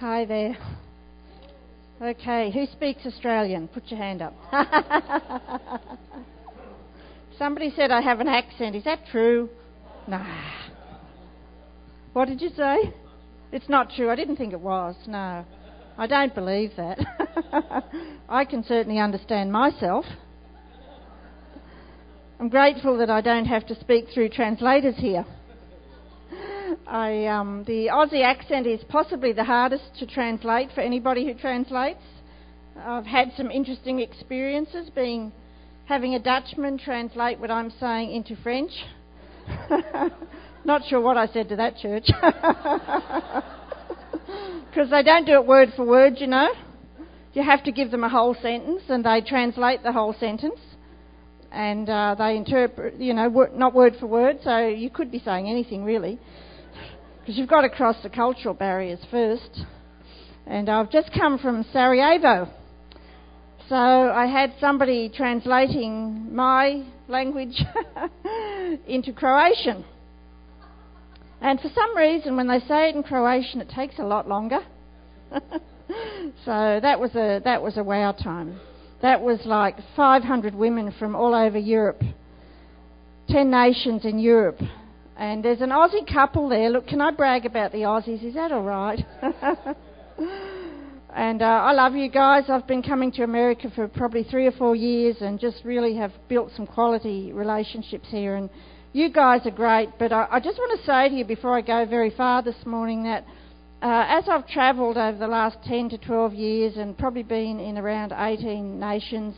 Hi there. Okay, who speaks Australian? Put your hand up. Somebody said I have an accent. Is that true? Nah. What did you say? It's not true. I didn't think it was. No. I don't believe that. I can certainly understand myself. I'm grateful that I don't have to speak through translators here. I, um, the Aussie accent is possibly the hardest to translate for anybody who translates. I've had some interesting experiences being having a Dutchman translate what I'm saying into French. Not sure what I said to that church. Because they don't do it word for word, you know. You have to give them a whole sentence and they translate the whole sentence and uh, they interpret, you know, not word for word, so you could be saying anything really because you've got to cross the cultural barriers first. And I've just come from Sarajevo. So I had somebody translating my language into Croatian. And for some reason, when they say it in Croatian, it takes a lot longer. so that was a that was a wow time. That was like 500 women from all over Europe, 10 nations in Europe, and there's an Aussie couple there. Look, can I brag about the Aussies? Is that all right? and uh, I love you guys. I've been coming to America for probably three or four years and just really have built some quality relationships here. And you guys are great. But I, I just want to say to you before I go very far this morning that uh, as I've travelled over the last 10 to 12 years and probably been in around 18 nations,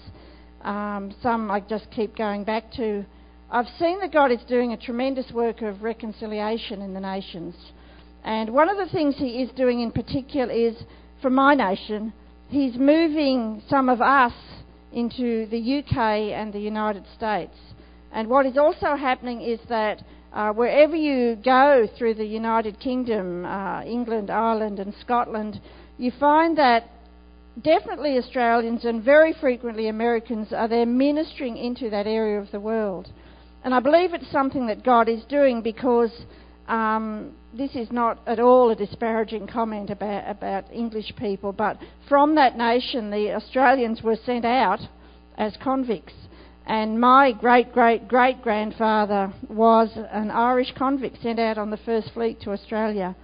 um, some I just keep going back to. I've seen that God is doing a tremendous work of reconciliation in the nations. And one of the things He is doing in particular is, for my nation, He's moving some of us into the UK and the United States. And what is also happening is that uh, wherever you go through the United Kingdom, uh, England, Ireland, and Scotland, you find that definitely Australians and very frequently Americans are there ministering into that area of the world. And I believe it's something that God is doing because um, this is not at all a disparaging comment about, about English people, but from that nation, the Australians were sent out as convicts. And my great great great grandfather was an Irish convict sent out on the first fleet to Australia.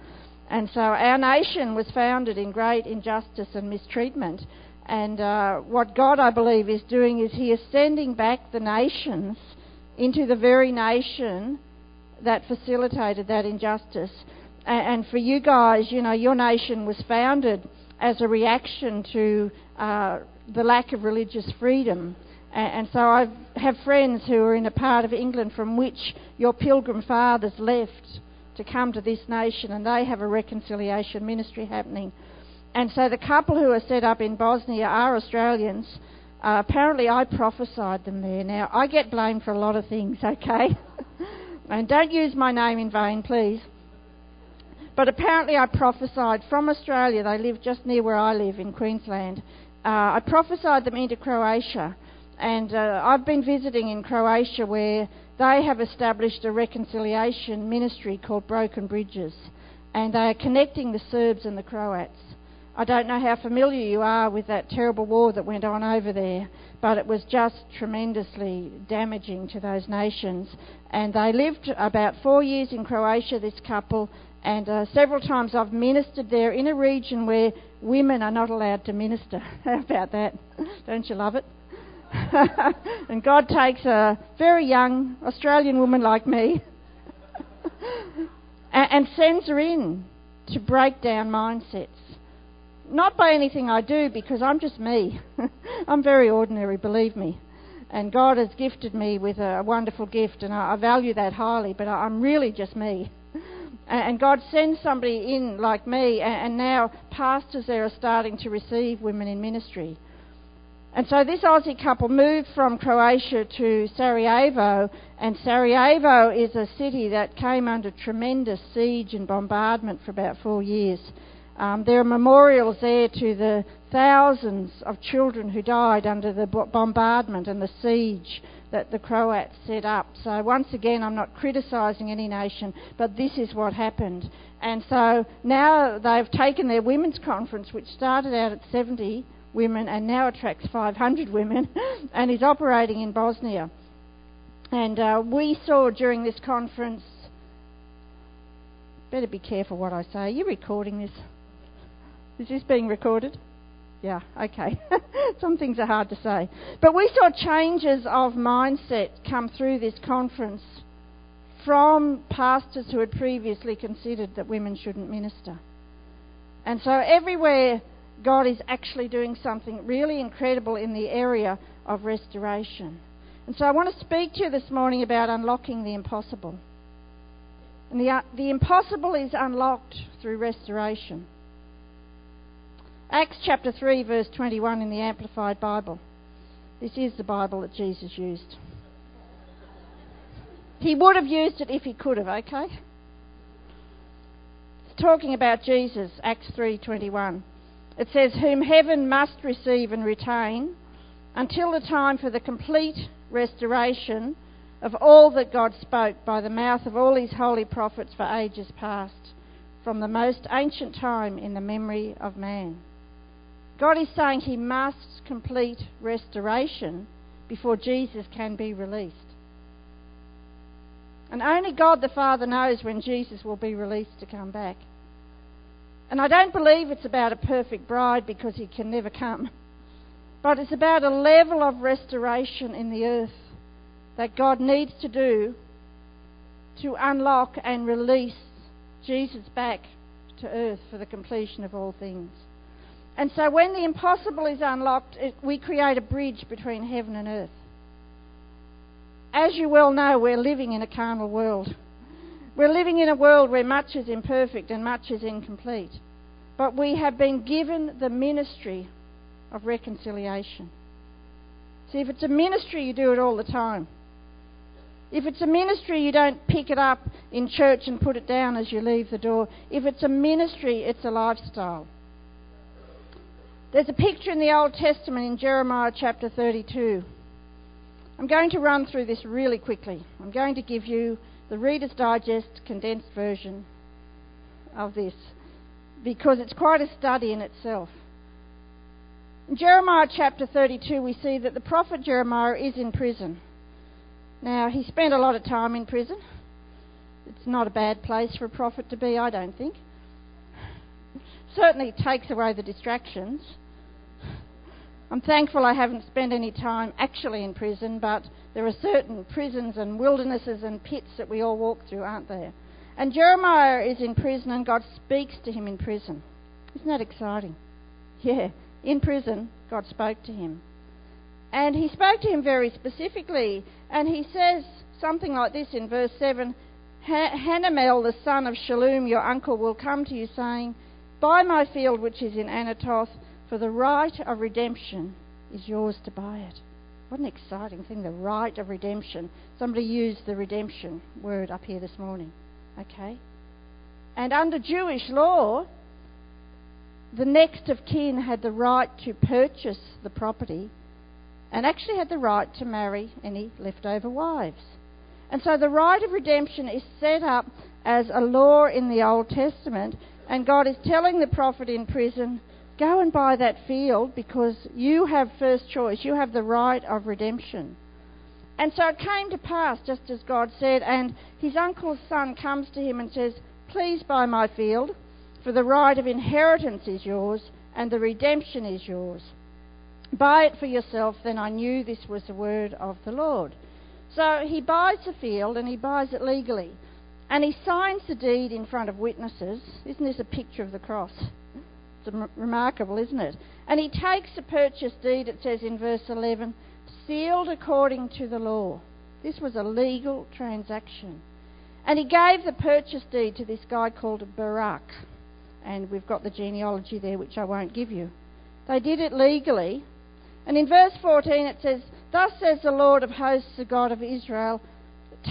And so our nation was founded in great injustice and mistreatment. And uh, what God, I believe, is doing is He is sending back the nations into the very nation that facilitated that injustice. And, for you guys, you know, your nation was founded as a reaction to uh, the lack of religious freedom. And, so I have friends who are in a part of England from which your pilgrim fathers left to come to this nation, and they have a reconciliation ministry happening. And so the couple who are set up in Bosnia are Australians uh, apparently, I prophesied them there. Now, I get blamed for a lot of things, okay? and don't use my name in vain, please. But apparently, I prophesied from Australia. They live just near where I live in Queensland. Uh, I prophesied them into Croatia. And uh, I've been visiting in Croatia where they have established a reconciliation ministry called Broken Bridges. And they are connecting the Serbs and the Croats. I don't know how familiar you are with that terrible war that went on over there, but it was just tremendously damaging to those nations. And they lived about four years in Croatia, this couple, and uh, several times I've ministered there in a region where women are not allowed to minister. How about that? Don't you love it? and God takes a very young Australian woman like me and, and sends her in to break down mindsets not by anything I do, because I'm just me. I'm very ordinary, believe me. And God has gifted me with a wonderful gift, and I, value that highly, but I'm really just me. And God sends somebody in like me, and now pastors there are starting to receive women in ministry. And so this Aussie couple moved from Croatia to Sarajevo, and Sarajevo is a city that came under tremendous siege and bombardment for about four years. Um, there are memorials there to the thousands of children who died under the bombardment and the siege that the Croats set up. So, once again, I'm not criticising any nation, but this is what happened. And so now they've taken their women's conference, which started out at 70 women and now attracts 500 women, and is operating in Bosnia. And uh, we saw during this conference, better be careful what I say. Are you recording this? Is this being recorded? Yeah, okay. Some things are hard to say. But we saw changes of mindset come through this conference from pastors who had previously considered that women shouldn't minister. And so everywhere God is actually doing something really incredible in the area of restoration. And so I want to speak to you this morning about unlocking the impossible. And the, uh, the impossible is unlocked through restoration. Acts chapter 3, verse 21 in the Amplified Bible. This is the Bible that Jesus used. He would have used it if he could have, okay? It's talking about Jesus, Acts 3:21. It says whom heaven must receive and retain until the time for the complete restoration of all that God spoke by the mouth of all his holy prophets for ages past, from the most ancient time in the memory of man. God is saying he must complete restoration before Jesus can be released. And only God the Father knows when Jesus will be released to come back. And I don't believe it's about a perfect bride because he can never come. But it's about a level of restoration in the earth that God needs to do to unlock and release Jesus back to earth for the completion of all things. And so when the impossible is unlocked, it, we create a bridge between heaven and earth. As you well know, we're living in a carnal world. We're living in a world where much is imperfect and much is incomplete. But we have been given the ministry of reconciliation. See, if it's a ministry, you do it all the time. If it's a ministry, you don't pick it up in church and put it down as you leave the door. If it's a ministry, it's a lifestyle. There's a picture in the Old Testament in Jeremiah chapter 32. I'm going to run through this really quickly. I'm going to give you the Reader's Digest condensed version of this because it's quite a study in itself. In Jeremiah chapter 32, we see that the prophet Jeremiah is in prison. Now, he spent a lot of time in prison. It's not a bad place for a prophet to be, I don't think. Certainly takes away the distractions. I'm thankful I haven't spent any time actually in prison, but there are certain prisons and wildernesses and pits that we all walk through, aren't there? And Jeremiah is in prison and God speaks to him in prison. Isn't that exciting? Yeah, in prison, God spoke to him. And he spoke to him very specifically. And he says something like this in verse 7 Hanamel, the son of Shallum, your uncle, will come to you, saying, Buy my field which is in Anathoth, for the right of redemption is yours to buy it. What an exciting thing, the right of redemption. Somebody used the redemption word up here this morning. Okay? And under Jewish law, the next of kin had the right to purchase the property and actually had the right to marry any leftover wives. And so the right of redemption is set up as a law in the Old Testament, and God is telling the prophet in prison, go and buy that field because you have first choice. You have the right of redemption. And so it came to pass, just as God said, and his uncle's son comes to him and says, Please buy my field, for the right of inheritance is yours, and the redemption is yours. Buy it for yourself. Then I knew this was the word of the Lord. So he buys the field, and he buys it legally. And he signs the deed in front of witnesses. Isn't this a picture of the cross? Remarkable, isn't it? And he takes the purchase deed, it says in verse 11 sealed according to the law. This was a legal transaction. And he gave the purchase deed to this guy called Baruch. And we've got the genealogy there, which I won't give you. They did it legally. And in verse 14 it says, Thus says the Lord of hosts, the God of Israel,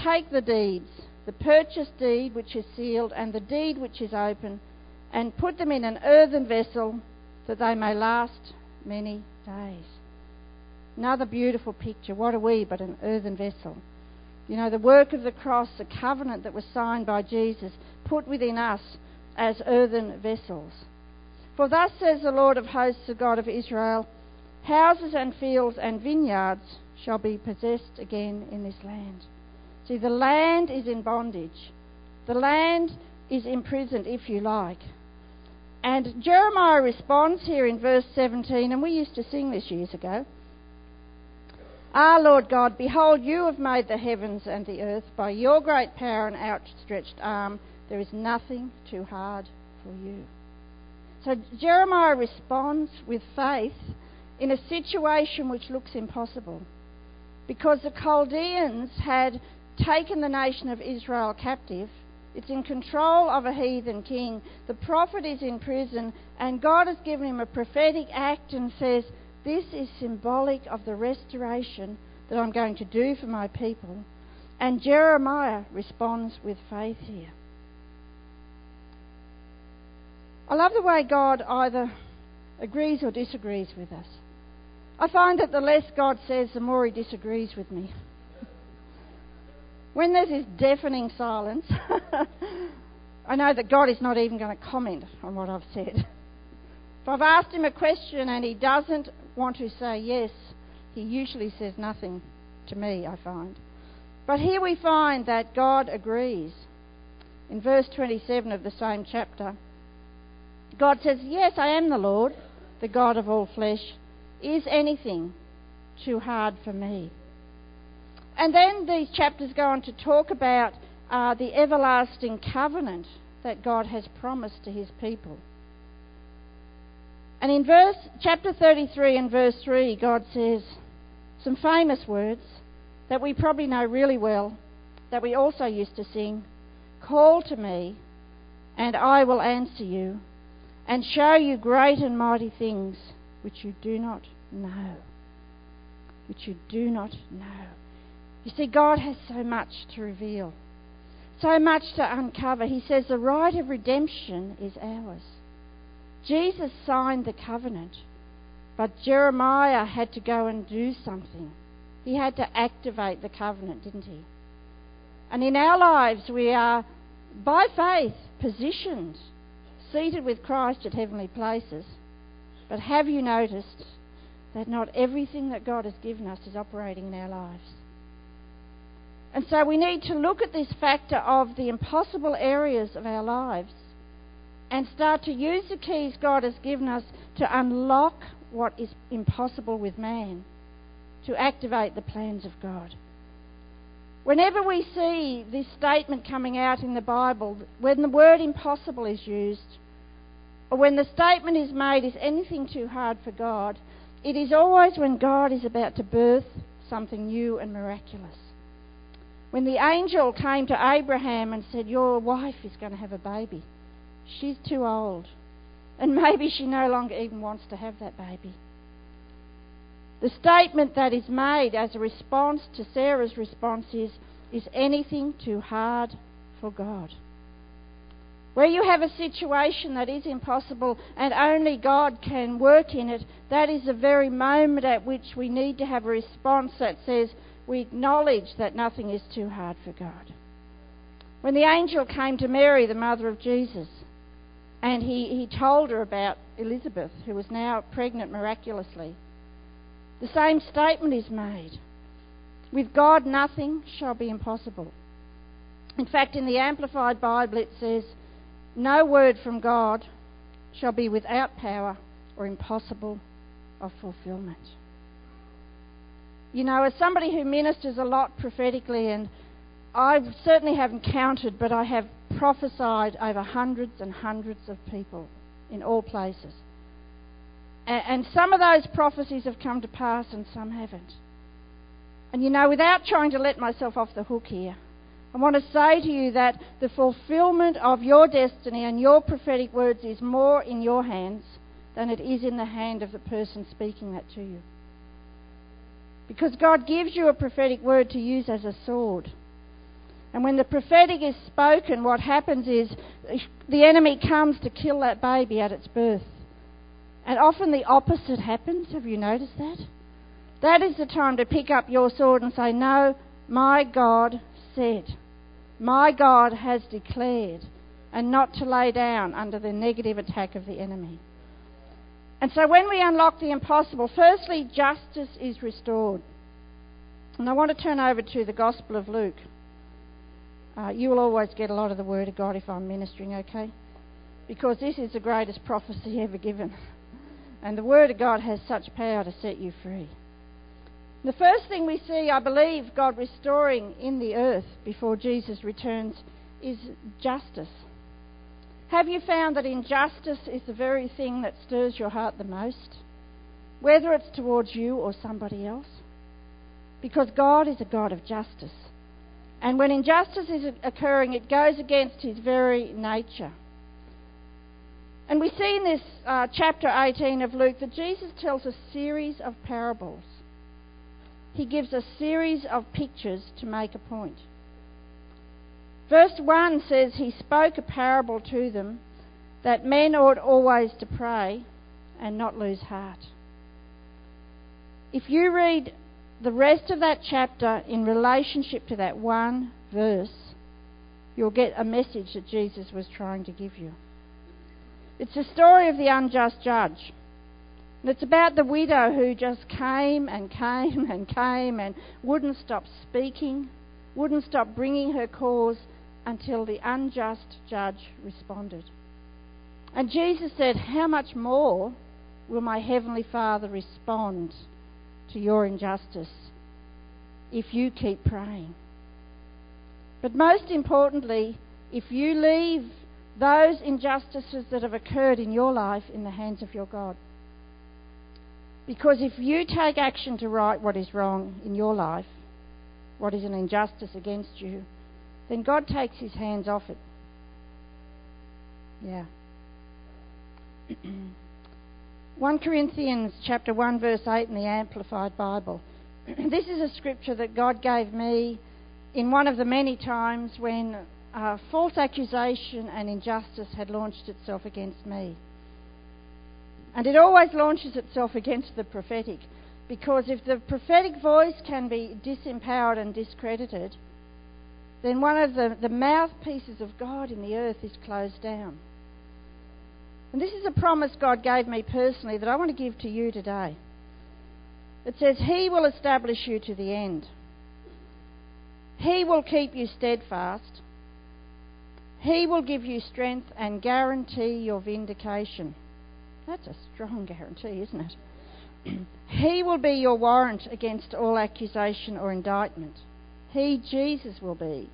take the deeds, the purchase deed which is sealed, and the deed which is open, and put them in an earthen vessel, that they may last many days. Another beautiful picture. What are we but an earthen vessel? You know, the work of the cross, the covenant that was signed by Jesus, put within us as earthen vessels. For thus says the Lord of hosts, the God of Israel Houses and fields and vineyards shall be possessed again in this land. See, the land is in bondage. The land is imprisoned, if you like. And Jeremiah responds here in verse 17, and we used to sing this years ago. Ah, Lord God, behold, you have made the heavens and the earth by your great power and outstretched arm. There is nothing too hard for you. So Jeremiah responds with faith in a situation which looks impossible because the Chaldeans had taken the nation of Israel captive. It's in control of a heathen king. The prophet is in prison, and God has given him a prophetic act and says, This is symbolic of the restoration that I'm going to do for my people. And Jeremiah responds with faith here. I love the way God either agrees or disagrees with us. I find that the less God says, the more he disagrees with me. When there's this deafening silence, I know that God is not even going to comment on what I've said. If I've asked him a question and he doesn't want to say yes, he usually says nothing to me, I find. But here we find that God agrees. In verse 27 of the same chapter, God says, Yes, I am the Lord, the God of all flesh. Is anything too hard for me? And then these chapters go on to talk about uh, the everlasting covenant that God has promised to his people. And in verse chapter 33 and verse 3, God says some famous words that we probably know really well, that we also used to sing Call to me, and I will answer you, and show you great and mighty things which you do not know. Which you do not know. You see, God has so much to reveal, so much to uncover. He says the right of redemption is ours. Jesus signed the covenant, but Jeremiah had to go and do something. He had to activate the covenant, didn't he? And in our lives, we are, by faith, positioned, seated with Christ at heavenly places. But have you noticed that not everything that God has given us is operating in our lives? And so we need to look at this factor of the impossible areas of our lives and start to use the keys God has given us to unlock what is impossible with man to activate the plans of God. Whenever we see this statement coming out in the Bible, when the word impossible is used, or when the statement is made, is anything too hard for God, it is always when God is about to birth something new and miraculous. When the angel came to Abraham and said, Your wife is going to have a baby, she's too old, and maybe she no longer even wants to have that baby. The statement that is made as a response to Sarah's response is, Is anything too hard for God? Where you have a situation that is impossible and only God can work in it, that is the very moment at which we need to have a response that says, We acknowledge that nothing is too hard for God. When the angel came to Mary, the mother of Jesus, and he, he told her about Elizabeth, who was now pregnant miraculously, the same statement is made. With God, nothing shall be impossible. In fact, in the Amplified Bible, it says, No word from God shall be without power or impossible of fulfillment. You know, as somebody who ministers a lot prophetically, and I certainly haven't counted, but I have prophesied over hundreds and hundreds of people in all places. And some of those prophecies have come to pass and some haven't. And you know, without trying to let myself off the hook here, I want to say to you that the fulfillment of your destiny and your prophetic words is more in your hands than it is in the hand of the person speaking that to you. Because God gives you a prophetic word to use as a sword. And when the prophetic is spoken, what happens is the enemy comes to kill that baby at its birth. And often the opposite happens. Have you noticed that? That is the time to pick up your sword and say, No, my God said, my God has declared, and not to lay down under the negative attack of the enemy. And so when we unlock the impossible, firstly, justice is restored. And I want to turn over to the Gospel of Luke. Uh, you will always get a lot of the Word of God if I'm ministering, okay? Because this is the greatest prophecy ever given. And the Word of God has such power to set you free. The first thing we see, I believe, God restoring in the earth before Jesus returns is justice. Have you found that injustice is the very thing that stirs your heart the most? Whether it's towards you or somebody else? Because God is a God of justice. And when injustice is occurring, it goes against his very nature. And we see in this uh, chapter 18 of Luke that Jesus tells a series of parables. He gives a series of pictures to make a point. Verse 1 says, He spoke a parable to them that men ought always to pray and not lose heart. If you read the rest of that chapter in relationship to that one verse, you'll get a message that Jesus was trying to give you. It's the story of the unjust judge. And it's about the widow who just came and came and came and wouldn't stop speaking, wouldn't stop bringing her cause until the unjust judge responded. And Jesus said, How much more will my heavenly Father respond to your injustice if you keep praying. But most importantly, if you leave those injustices that have occurred in your life in the hands of your God. Because if you take action to right what is wrong in your life, what is an injustice against you, then God takes his hands off it. Yeah. 1 Corinthians chapter 1 verse 8 in the Amplified Bible. this is a scripture that God gave me in one of the many times when uh, false accusation and injustice had launched itself against me. And it always launches itself against the prophetic because if the prophetic voice can be disempowered and discredited, then one of the, the mouthpieces of God in the earth is closed down. And this is a promise God gave me personally that I want to give to you today. It says, He will establish you to the end. He will keep you steadfast. He will give you strength and guarantee your vindication. That's a strong guarantee, isn't it? he will be your warrant against all accusation or indictment. He, Jesus, will be.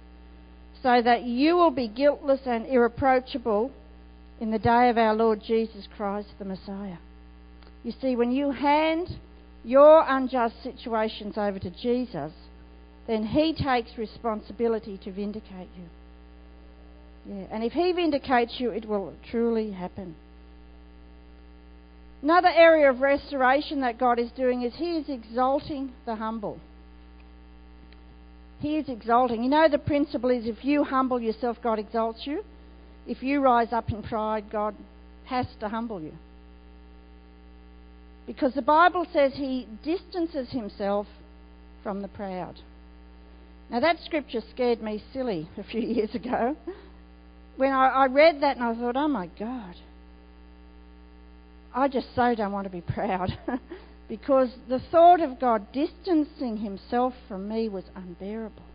So that you will be guiltless and irreproachable in the day of our Lord Jesus Christ, the Messiah. You see, when you hand your unjust situations over to Jesus, then He takes responsibility to vindicate you. Yeah, and if He vindicates you, it will truly happen. Another area of restoration that God is doing is He is exalting the humble. He is exalting. You know, the principle is if you humble yourself, God exalts you. If you rise up in pride, God has to humble you. Because the Bible says he distances himself from the proud. Now, that scripture scared me silly a few years ago. When I, I read that and I thought, oh my God, I just so don't want to be proud. because the thought of God distancing himself from me was unbearable.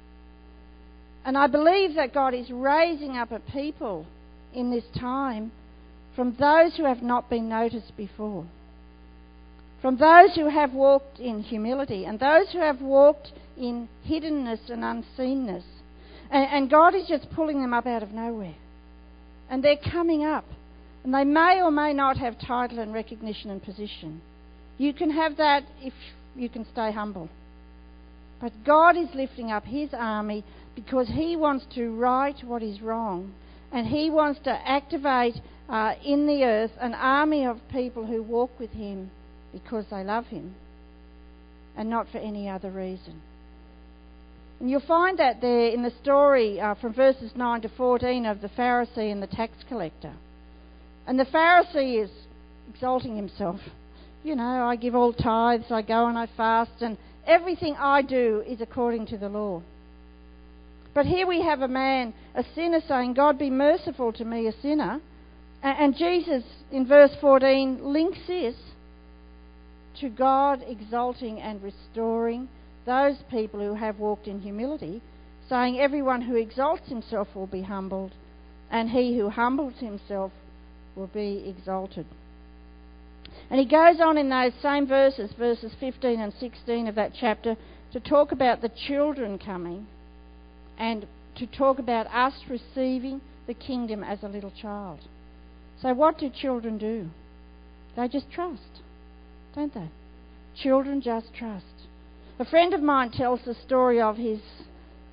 And I believe that God is raising up a people in this time from those who have not been noticed before, from those who have walked in humility, and those who have walked in hiddenness and unseenness. And, and God is just pulling them up out of nowhere. And they're coming up. And they may or may not have title and recognition and position. You can have that if you can stay humble. But God is lifting up His army because He wants to right what is wrong and He wants to activate uh, in the earth an army of people who walk with Him because they love Him and not for any other reason. And you'll find that there in the story uh, from verses 9 to 14 of the Pharisee and the tax collector. And the Pharisee is exalting himself. You know, I give all tithes, I go and I fast, and everything I do is according to the law. But here we have a man, a sinner, saying, God be merciful to me, a sinner. And Jesus, in verse 14, links this to God exalting and restoring those people who have walked in humility, saying, Everyone who exalts himself will be humbled, and he who humbles himself will be exalted. And he goes on in those same verses, verses 15 and 16 of that chapter, to talk about the children coming and to talk about us receiving the kingdom as a little child. So, what do children do? They just trust, don't they? Children just trust. A friend of mine tells the story of his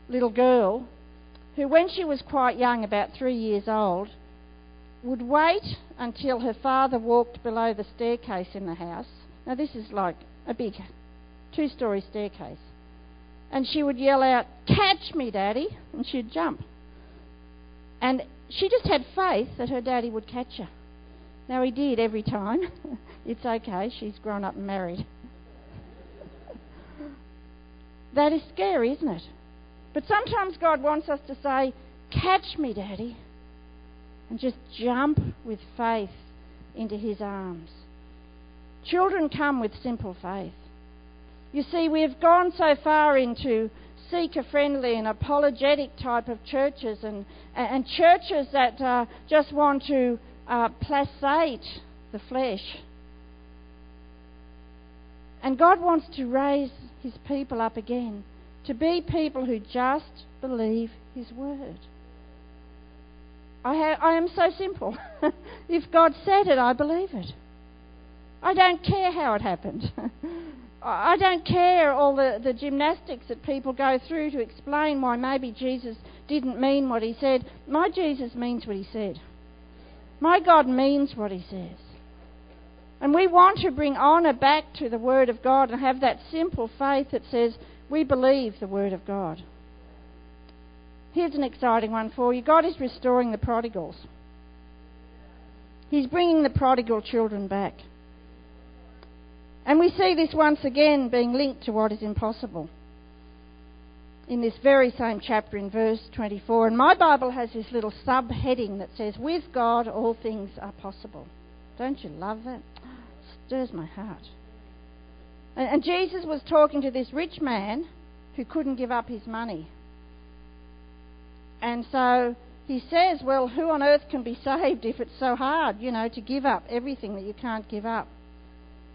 little girl who, when she was quite young, about three years old, would wait until her father walked below the staircase in the house. Now, this is like a big two story staircase. And she would yell out, Catch me, Daddy! And she'd jump. And she just had faith that her daddy would catch her. Now, he did every time. it's okay, she's grown up and married. that is scary, isn't it? But sometimes God wants us to say, Catch me, Daddy and just jump with faith into his arms. Children come with simple faith. You see, we have gone so far into seeker friendly and apologetic type of churches and, and churches that uh, just want to uh, placate the flesh. And God wants to raise his people up again to be people who just believe his word. I, ha- I am so simple. if God said it, I believe it. I don't care how it happened. I don't care all the, the gymnastics that people go through to explain why maybe Jesus didn't mean what he said. My Jesus means what he said. My God means what he says. And we want to bring honour back to the Word of God and have that simple faith that says, we believe the Word of God. Here's an exciting one for you God is restoring the prodigals, He's bringing the prodigal children back. And we see this once again being linked to what is impossible. In this very same chapter in verse 24. And my Bible has this little subheading that says, With God all things are possible. Don't you love that? It stirs my heart. And, and Jesus was talking to this rich man who couldn't give up his money. And so he says, Well, who on earth can be saved if it's so hard, you know, to give up everything that you can't give up?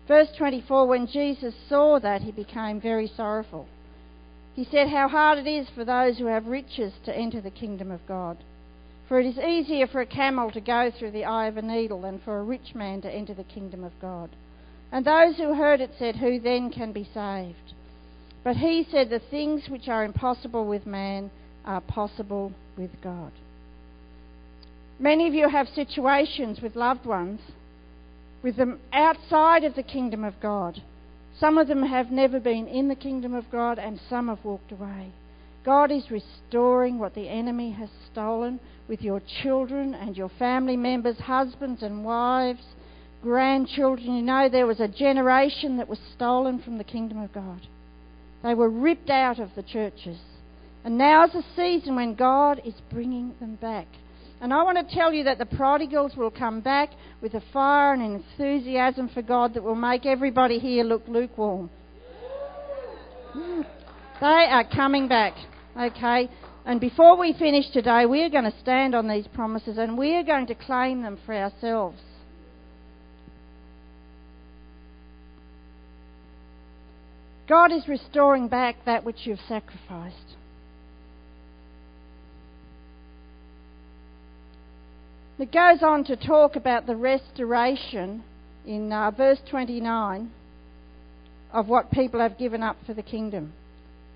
Verse 24 When Jesus saw that, he became very sorrowful. He said, How hard it is for those who have riches to enter the kingdom of God. For it is easier for a camel to go through the eye of a needle than for a rich man to enter the kingdom of God. And those who heard it said, Who then can be saved? But he said, The things which are impossible with man are possible with God. Many of you have situations with loved ones, with them outside of the kingdom of God. Some of them have never been in the kingdom of God, and some have walked away. God is restoring what the enemy has stolen with your children and your family members, husbands and wives, grandchildren. You know, there was a generation that was stolen from the kingdom of God. They were ripped out of the churches. And now is the season when God is bringing them back. And I want to tell you that the prodigals will come back with a fire and enthusiasm for God that will make everybody here look lukewarm. Mm. They are coming back, okay? And before we finish today, we are going to stand on these promises and we are going to claim them for ourselves. God is restoring back that which you've sacrificed. It goes on to talk about the restoration in uh, verse 29 of what people have given up for the kingdom.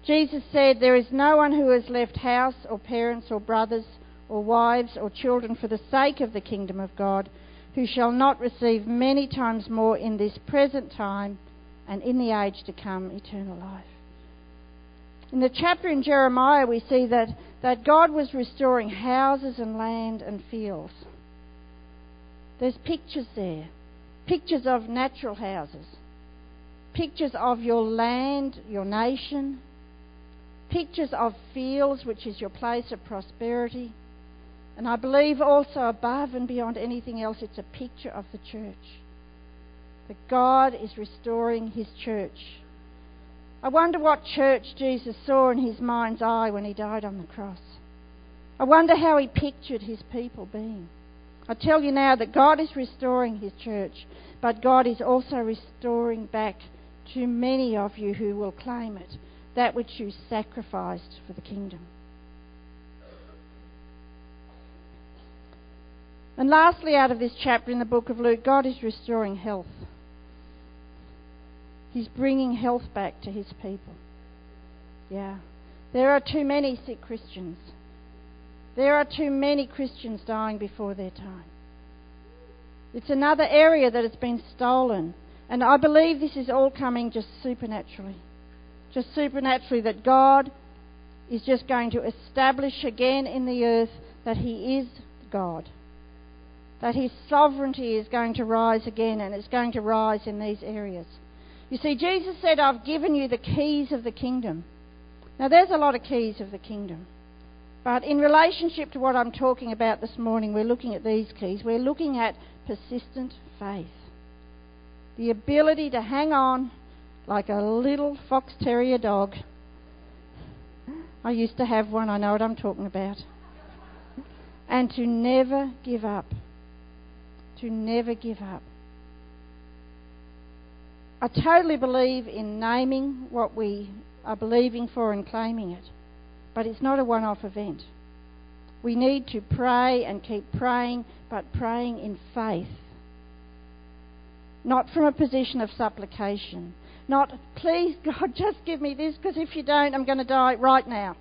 Jesus said, There is no one who has left house or parents or brothers or wives or children for the sake of the kingdom of God who shall not receive many times more in this present time and in the age to come eternal life. In the chapter in Jeremiah, we see that, that God was restoring houses and land and fields. There's pictures there. pictures of natural houses, pictures of your land, your nation, pictures of fields, which is your place of prosperity. And I believe also above and beyond anything else, it's a picture of the church. That God is restoring his church. I wonder what church Jesus saw in his mind's eye when he died on the cross. I wonder how he pictured his people being. I tell you now that God is restoring his church, but God is also restoring back to many of you who will claim it that which you sacrificed for the kingdom. And lastly, out of this chapter in the book of Luke, God is restoring health. He's bringing health back to his people. Yeah. There are too many sick Christians. There are too many Christians dying before their time. It's another area that has been stolen. And I believe this is all coming just supernaturally. Just supernaturally, that God is just going to establish again in the earth that He is God. That His sovereignty is going to rise again and it's going to rise in these areas. You see, Jesus said, I've given you the keys of the kingdom. Now, there's a lot of keys of the kingdom. But in relationship to what I'm talking about this morning, we're looking at these keys. We're looking at persistent faith. The ability to hang on like a little fox terrier dog. I used to have one, I know what I'm talking about. And to never give up. To never give up. I totally believe in naming what we are believing for and claiming it. But it's not a one off event. We need to pray and keep praying, but praying in faith. Not from a position of supplication. Not, please, God, just give me this, because if you don't, I'm going to die right now.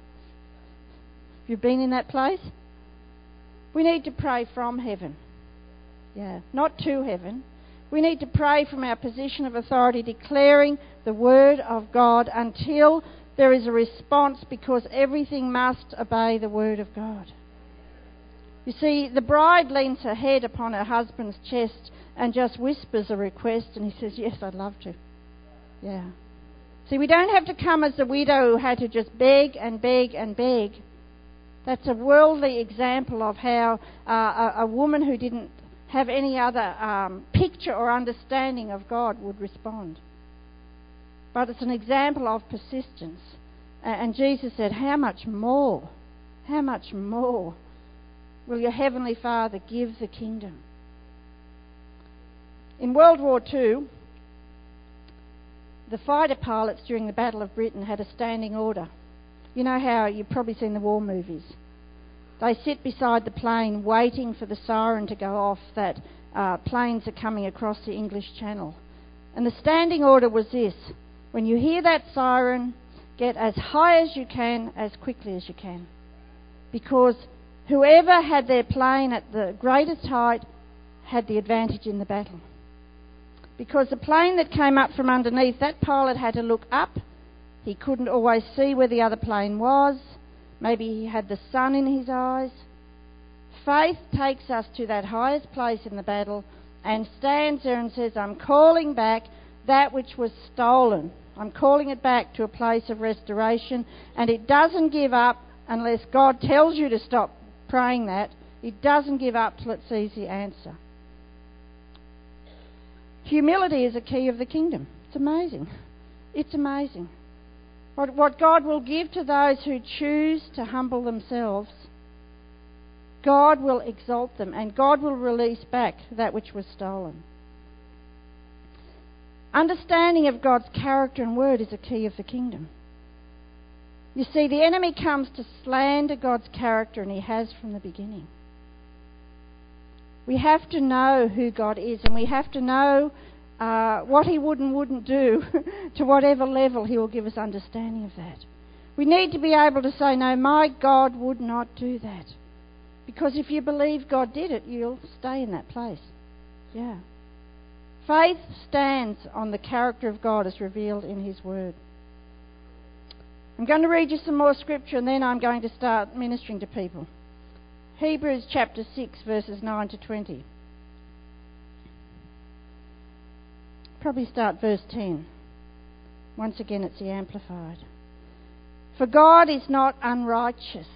Have you been in that place? We need to pray from heaven. Yeah, not to heaven. We need to pray from our position of authority, declaring the word of God until there is a response because everything must obey the word of God. You see, the bride leans her head upon her husband's chest and just whispers a request, and he says, Yes, I'd love to. Yeah. See, we don't have to come as the widow who had to just beg and beg and beg. That's a worldly example of how uh, a, a, woman who didn't have any other um, picture or understanding of God would respond. But it's an example of persistence. And Jesus said, How much more? How much more will your Heavenly Father give the kingdom? In World War II, the fighter pilots during the Battle of Britain had a standing order. You know how you've probably seen the war movies. They sit beside the plane waiting for the siren to go off that uh, planes are coming across the English Channel. And the standing order was this when you hear that siren, get as high as you can, as quickly as you can. Because whoever had their plane at the greatest height had the advantage in the battle. Because the plane that came up from underneath, that pilot had to look up. He couldn't always see where the other plane was. Maybe he had the sun in his eyes. Faith takes us to that highest place in the battle and stands there and says, I'm calling back that which was stolen. I'm calling it back to a place of restoration, and it doesn't give up unless God tells you to stop praying that. It doesn't give up till it sees the answer. Humility is a key of the kingdom. It's amazing. It's amazing. What, what God will give to those who choose to humble themselves, God will exalt them and God will release back that which was stolen. Understanding of God's character and word is a key of the kingdom. You see, the enemy comes to slander God's character, and he has from the beginning. We have to know who God is, and we have to know uh, what he would and wouldn't do to whatever level he will give us understanding of that. We need to be able to say, No, my God would not do that. Because if you believe God did it, you'll stay in that place. Yeah. Faith stands on the character of God as revealed in His Word. I'm going to read you some more scripture and then I'm going to start ministering to people. Hebrews chapter 6, verses 9 to 20. probably start verse 10. Once again, it's the Amplified. For God is not unrighteous.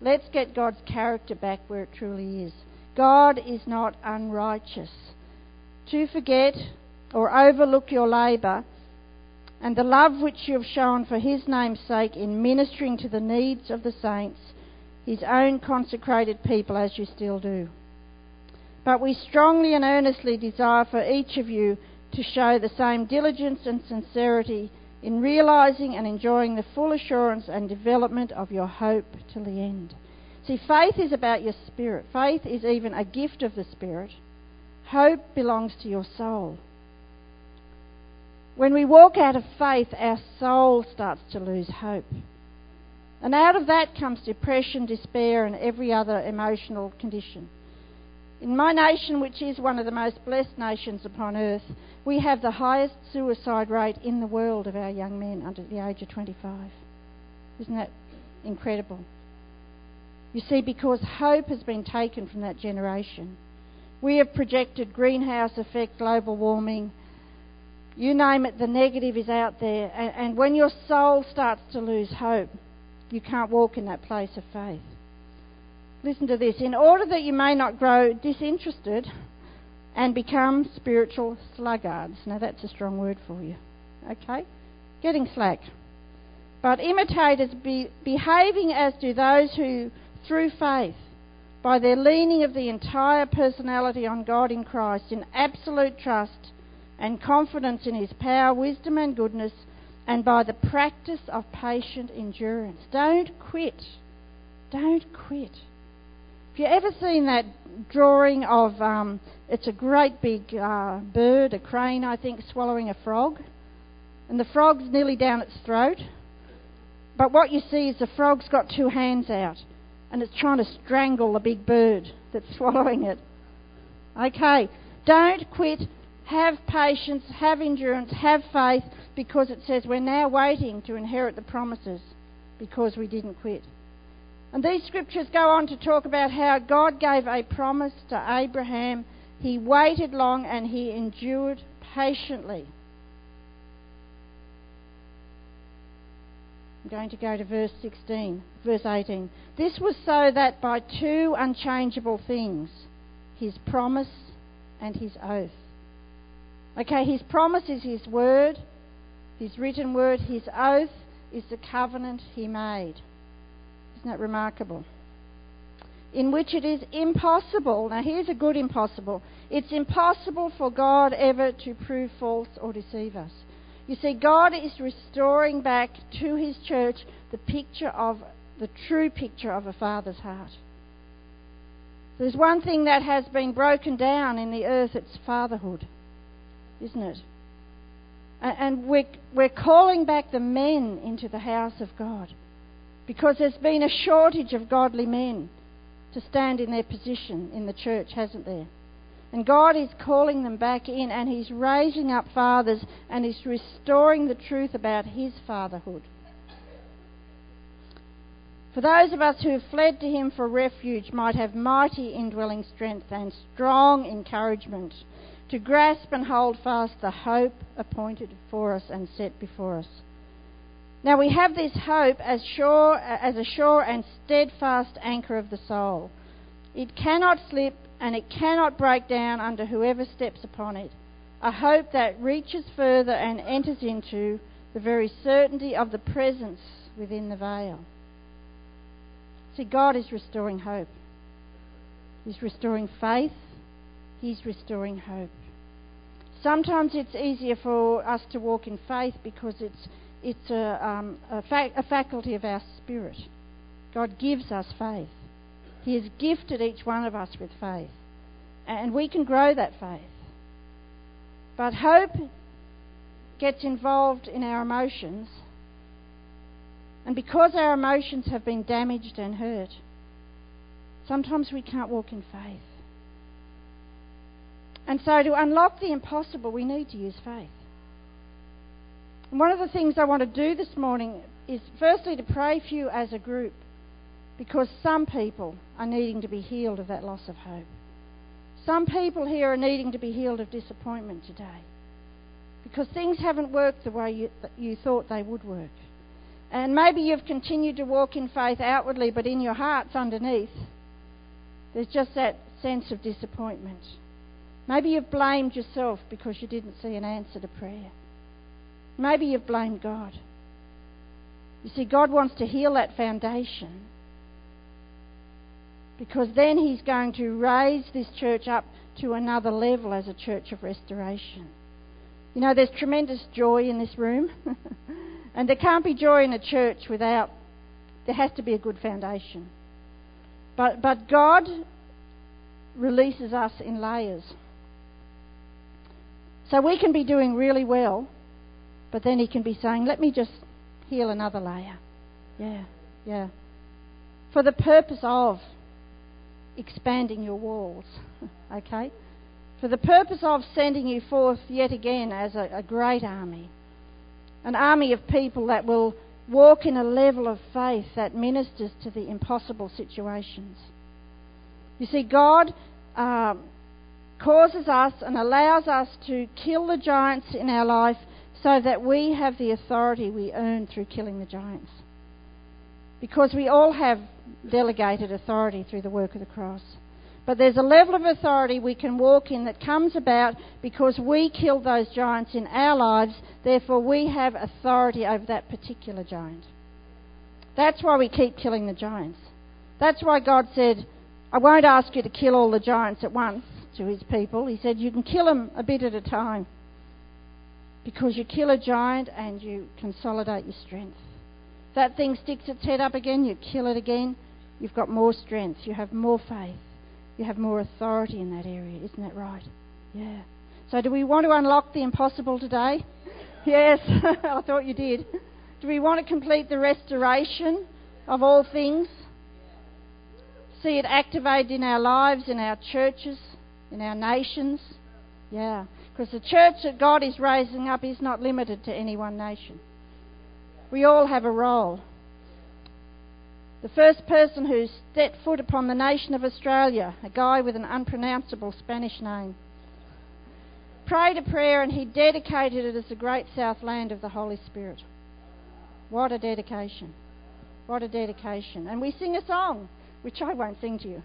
Let's get God's character back where it truly is. God is not unrighteous. To forget or overlook your labour and the love which you have shown for his name's sake in ministering to the needs of the saints, his own consecrated people, as you still do. But we strongly and earnestly desire for each of you to show the same diligence and sincerity in realizing and enjoying the full assurance and development of your hope till the end. See, faith is about your spirit. Faith is even a gift of the Spirit. Hope belongs to your soul. When we walk out of faith, our soul starts to lose hope. And out of that comes depression, despair, and every other emotional condition. In my nation, which is one of the most blessed nations upon earth, we have the highest suicide rate in the world of our young men under the age of 25. Isn't that incredible? You see, because hope has been taken from that generation. We have projected greenhouse effect, global warming, you name it, the negative is out there. And, and when your soul starts to lose hope, you can't walk in that place of faith. Listen to this. In order that you may not grow disinterested and become spiritual sluggards. Now, that's a strong word for you. Okay? Getting slack. But imitators be, behaving as do those who, through faith, by their leaning of the entire personality on God in Christ, in absolute trust and confidence in His power, wisdom, and goodness, and by the practice of patient endurance. Don't quit. Don't quit. Have you ever seen that drawing of, um, it's a great big uh, bird, a crane, I think, swallowing a frog? And the frog's nearly down its throat. But what you see is the frog's got two hands out and it's trying to strangle the big bird that's swallowing it. Okay, don't quit. Have patience, have endurance, have faith, because it says we're now waiting to inherit the promises because we didn't quit. And these scriptures go on to talk about how God gave a promise to Abraham. He waited long and he endured patiently. I'm going to go to verse 16, verse 18. This was so that by two unchangeable things, his promise and his oath. Okay, his promise is his word, his written word, his oath is the covenant he made. Isn't that remarkable? In which it is impossible, now here's a good impossible, it's impossible for God ever to prove false or deceive us. You see, God is restoring back to His church the picture of, the true picture of a father's heart. There's one thing that has been broken down in the earth, it's fatherhood, isn't it? And we're, we're calling back the men into the house of God because there's been a shortage of godly men to stand in their position in the church, hasn't there? And God is calling them back in and He's raising up fathers and He's restoring the truth about His fatherhood. For those of us who have fled to Him for refuge might have mighty indwelling strength and strong encouragement to grasp and hold fast the hope appointed for us and set before us. Now we have this hope as, sure, as a sure and steadfast anchor of the soul. It cannot slip and it cannot break down under whoever steps upon it. A hope that reaches further and enters into the very certainty of the presence within the veil. See, God is restoring hope. He's restoring faith. He's restoring hope. Sometimes it's easier for us to walk in faith because it's it's a, um, a, a faculty of our spirit. God gives us faith. He has gifted each one of us with faith. And we can grow that faith. But hope gets involved in our emotions. And because our emotions have been damaged and hurt, sometimes we can't walk in faith. And so, to unlock the impossible, we need to use faith. And one of the things I want to do this morning is firstly to pray for you as a group because some people are needing to be healed of that loss of hope. Some people here are needing to be healed of disappointment today because things haven't worked the way you, you thought they would work. And maybe you've continued to walk in faith outwardly, but in your hearts underneath, there's just that sense of disappointment. Maybe you've blamed yourself because you didn't see an answer to prayer. Maybe you've blamed God. You see, God wants to heal that foundation because then He's going to raise this church up to another level as a church of restoration. You know, there's tremendous joy in this room, and there can't be joy in a church without, there has to be a good foundation. But, but God releases us in layers. So we can be doing really well, but then He can be saying, let me just heal another layer. Yeah, yeah. For the purpose of expanding your walls. okay? For the purpose of sending you forth yet again as a, a great army. An army of people that will walk in a level of faith that ministers to the impossible situations. You see, God um, causes us and allows us to kill the giants in our life so that we have the authority we earn through killing the giants. Because we all have delegated authority through the work of the cross. But there's a level of authority we can walk in that comes about because we killed those giants in our lives, therefore we have authority over that particular giant. That's why we keep killing the giants. That's why God said, I won't ask you to kill all the giants at once to his people. He said, You can kill them a bit at a time because you kill a giant and you consolidate your strength. That thing sticks its head up again, you kill it again, you've got more strength, you have more faith, you have more authority in that area. Isn't that right? Yeah. So, do we want to unlock the impossible today? Yes, I thought you did. Do we want to complete the restoration of all things? See it activated in our lives, in our churches, in our nations? Yeah. Because the church that God is raising up is not limited to any one nation. We all have a role. The first person who set foot upon the nation of Australia, a guy with an unpronounceable Spanish name, prayed a prayer and he dedicated it as the great south land of the Holy Spirit. What a dedication! What a dedication. And we sing a song, which I won't sing to you.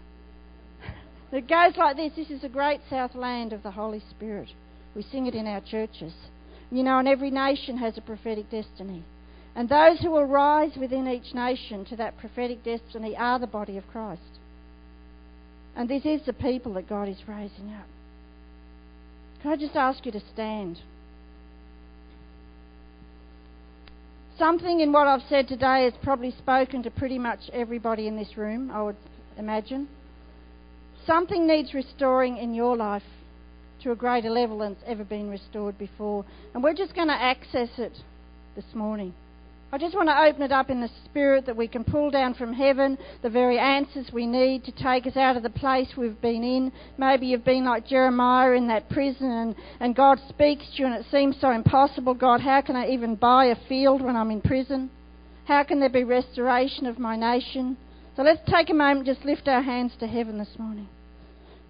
It goes like this This is the great south land of the Holy Spirit. We sing it in our churches. You know, and every nation has a prophetic destiny. And those who will rise within each nation to that prophetic destiny are the body of Christ. And this is the people that God is raising up. Can I just ask you to stand? Something in what I've said today has probably spoken to pretty much everybody in this room, I would imagine. Something needs restoring in your life to a greater level than it's ever been restored before. And we're just going to access it this morning. I just want to open it up in the spirit that we can pull down from heaven the very answers we need to take us out of the place we've been in. Maybe you've been like Jeremiah in that prison and, and God speaks to you and it seems so impossible. God, how can I even buy a field when I'm in prison? How can there be restoration of my nation? So let's take a moment, just lift our hands to heaven this morning.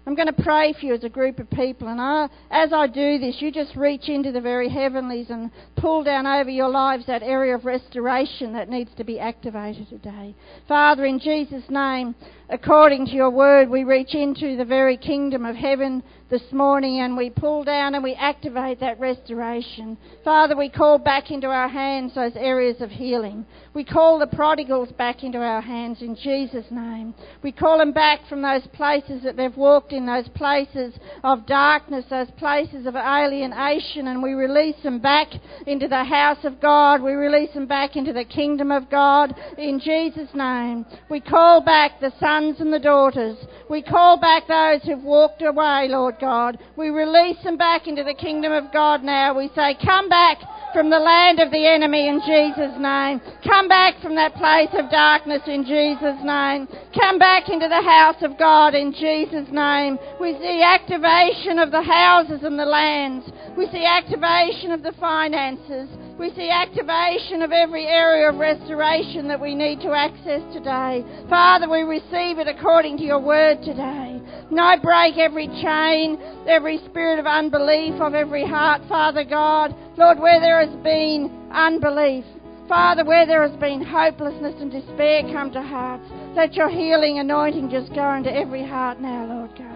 I'm going to pray for you as a group of people, and I, as I do this, you just reach into the very heavenlies and pull down over your lives that area of restoration that needs to be activated today. Father, in Jesus' name, according to your word, we reach into the very kingdom of heaven this morning and we pull down and we activate that restoration. Father, we call back into our hands those areas of healing. We call the prodigals back into our hands in Jesus' name. We call them back from those places that they've walked in, those places of darkness, those places of alienation, and we release them back into the house of God. We release them back into the kingdom of God in Jesus' name. We call back the sons and the daughters. We call back those who've walked away, Lord God. We release them back into the kingdom of God now. We say, Come back from the land of the enemy in Jesus' name. Come back from that place of darkness in Jesus' name. Come back into the house of God in Jesus' name. We see activation of the houses and the lands. We see activation of the finances. We see activation of every area of restoration that we need to access today. Father, we receive it according to your word today. And I break every chain, every spirit of unbelief of every heart, Father God. Lord, where there has been unbelief, Father, where there has been hopelessness and despair come to hearts, let your healing anointing just go into every heart now, Lord God.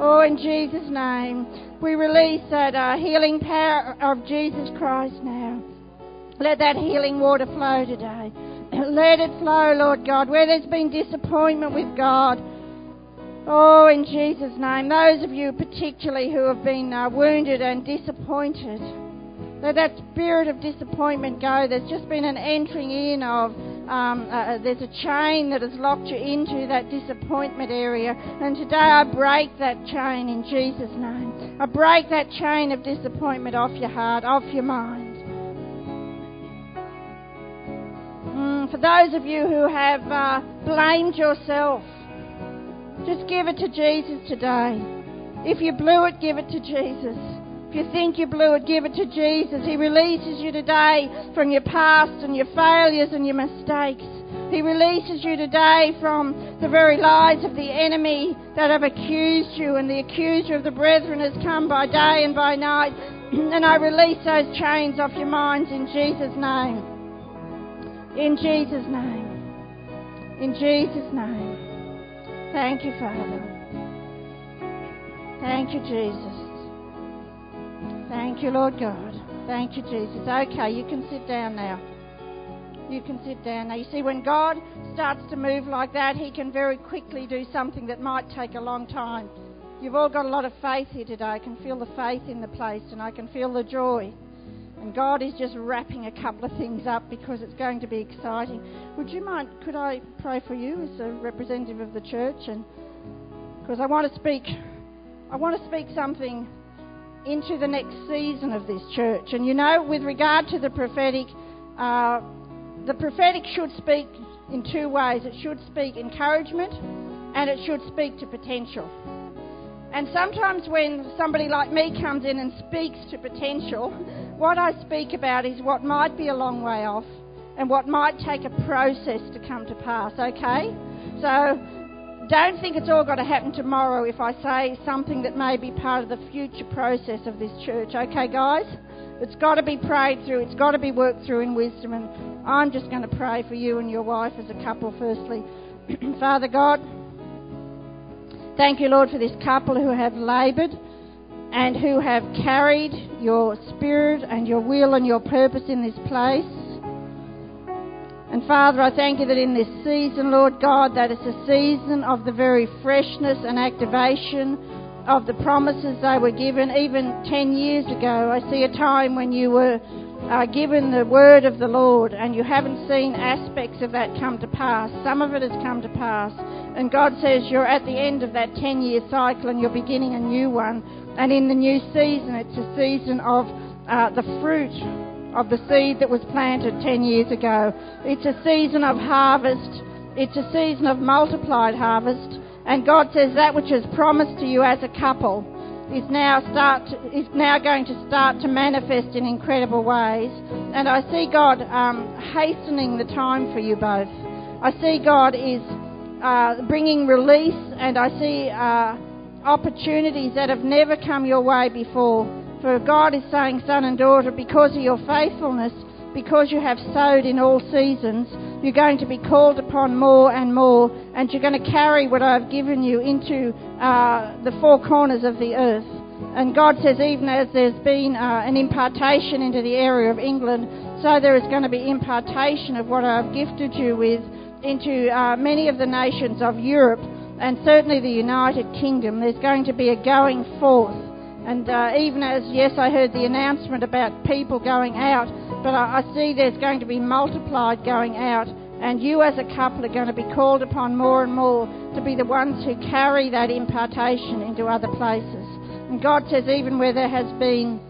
Oh, in Jesus' name, we release that uh, healing power of Jesus Christ now. Let that healing water flow today. Let it flow, Lord God, where there's been disappointment with God. Oh, in Jesus' name, those of you particularly who have been uh, wounded and disappointed, let that spirit of disappointment go. There's just been an entering in of, um, uh, uh, there's a chain that has locked you into that disappointment area. And today I break that chain in Jesus' name. I break that chain of disappointment off your heart, off your mind. Mm, for those of you who have uh, blamed yourself, just give it to Jesus today. If you blew it, give it to Jesus. If you think you blew it, give it to Jesus. He releases you today from your past and your failures and your mistakes. He releases you today from the very lies of the enemy that have accused you, and the accuser of the brethren has come by day and by night. and I release those chains off your minds in Jesus' name. In Jesus' name. In Jesus' name. Thank you, Father. Thank you, Jesus. Thank you, Lord God. Thank you, Jesus. Okay, you can sit down now. You can sit down now. You see, when God starts to move like that, He can very quickly do something that might take a long time. You've all got a lot of faith here today. I can feel the faith in the place and I can feel the joy. And God is just wrapping a couple of things up because it's going to be exciting. Would you mind, could I pray for you as a representative of the church? And because I want to speak, I want to speak something into the next season of this church. And you know, with regard to the prophetic, uh, the prophetic should speak in two ways. It should speak encouragement and it should speak to potential. And sometimes when somebody like me comes in and speaks to potential, what I speak about is what might be a long way off and what might take a process to come to pass, okay? So don't think it's all got to happen tomorrow if I say something that may be part of the future process of this church, okay, guys? It's got to be prayed through, it's got to be worked through in wisdom, and I'm just going to pray for you and your wife as a couple, firstly. Father God, Thank you, Lord, for this couple who have laboured and who have carried your spirit and your will and your purpose in this place. And Father, I thank you that in this season, Lord God, that it's a season of the very freshness and activation of the promises they were given even 10 years ago. I see a time when you were uh, given the word of the Lord and you haven't seen aspects of that come to pass. Some of it has come to pass. And God says you're at the end of that 10 year cycle and you're beginning a new one. And in the new season, it's a season of uh, the fruit of the seed that was planted 10 years ago. It's a season of harvest. It's a season of multiplied harvest. And God says that which is promised to you as a couple is now start to, is now going to start to manifest in incredible ways. And I see God um, hastening the time for you both. I see God is uh, bringing release, and I see uh, opportunities that have never come your way before. For God is saying, son and daughter, because of your faithfulness, because you have sowed in all seasons, you're going to be called upon more and more, and you're going to carry what I've given you into uh, the four corners of the earth. And God says, even as there's been uh, an impartation into the area of England, so there is going to be impartation of what I've gifted you with into uh, many of the nations of Europe and certainly the United Kingdom. There's going to be a going forth. And uh, even as, yes, I heard the announcement about people going out, but I, I see there's going to be multiplied going out. And you, as a couple, are going to be called upon more and more to be the ones who carry that impartation into other places. And God says, even where there has been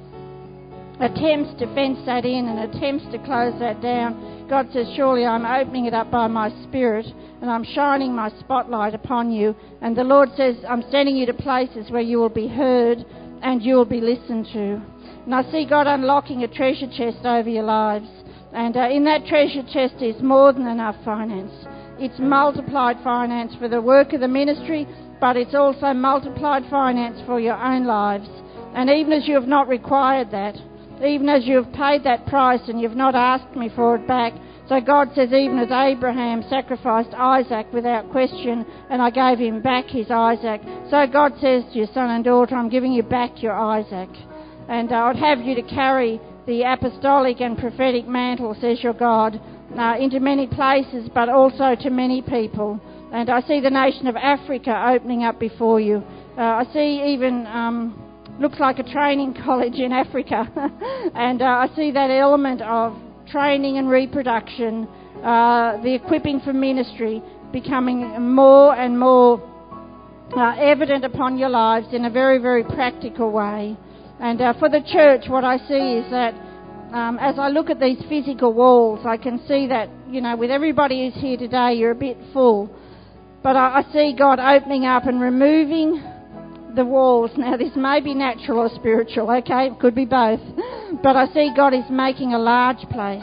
attempts to fence that in and attempts to close that down, God says, Surely I'm opening it up by my Spirit and I'm shining my spotlight upon you. And the Lord says, I'm sending you to places where you will be heard and you will be listened to. And I see God unlocking a treasure chest over your lives. And uh, in that treasure chest is more than enough finance. It's multiplied finance for the work of the ministry but it's also multiplied finance for your own lives. And even as you have not required that, even as you have paid that price and you've not asked me for it back, so God says, even as Abraham sacrificed Isaac without question, and I gave him back his Isaac, so God says to your son and daughter, I'm giving you back your Isaac. And I would have you to carry the apostolic and prophetic mantle, says your God, uh, into many places, but also to many people. And I see the nation of Africa opening up before you. Uh, I see even. Um, looks like a training college in Africa. and uh, I see that element of training and reproduction, uh, the equipping for ministry becoming more and more uh, evident upon your lives in a very, very practical way. And uh, for the church, what I see is that um, as I look at these physical walls, I can see that, you know, with everybody who's here today, you're a bit full. But I, I see God opening up and removing the walls. Now, this may be natural or spiritual, okay? It could be both. But I see God is making a large place.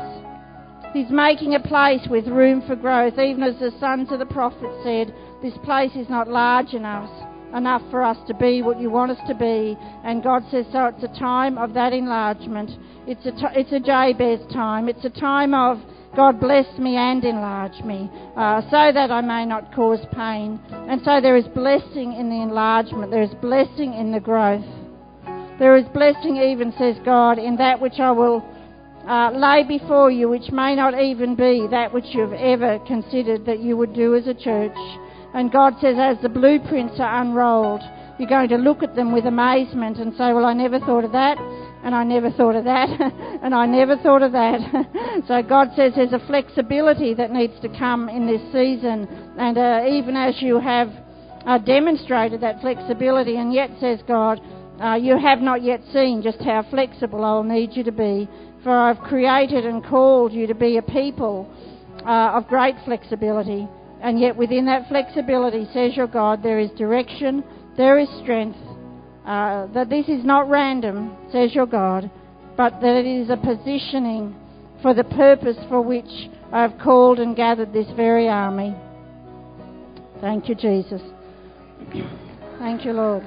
He's making a place with room for growth, even as the sons of the prophet said, this place is not large enough enough for us to be what you want us to be. And God says, so it's a time of that enlargement. It's a, t- it's a Jabez time. It's a time of God bless me and enlarge me, uh, so that I may not cause pain. And so there is blessing in the enlargement, there is blessing in the growth. There is blessing, even, says God, in that which I will uh, lay before you, which may not even be that which you have ever considered that you would do as a church. And God says, as the blueprints are unrolled, you're going to look at them with amazement and say, Well, I never thought of that and I never thought of that, and I never thought of that. so God says there's a flexibility that needs to come in this season, and uh, even as you have uh, demonstrated that flexibility, and yet says God, uh, you have not yet seen just how flexible I'll need you to be, for I've created and called you to be a people uh, of great flexibility, and yet within that flexibility, says your God, there is direction, there is strength, uh, that this is not random, says your God, but that it is a positioning for the purpose for which I have called and gathered this very army. Thank you, Jesus. Thank you, Lord.